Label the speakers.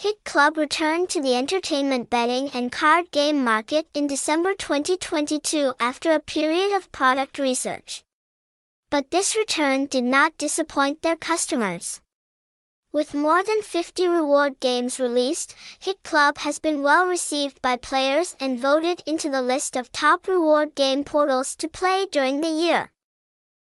Speaker 1: Hit Club returned to the entertainment betting and card game market in December 2022 after a period of product research. But this return did not disappoint their customers. With more than 50 reward games released, Hit Club has been well received by players and voted into the list of top reward game portals to play during the year.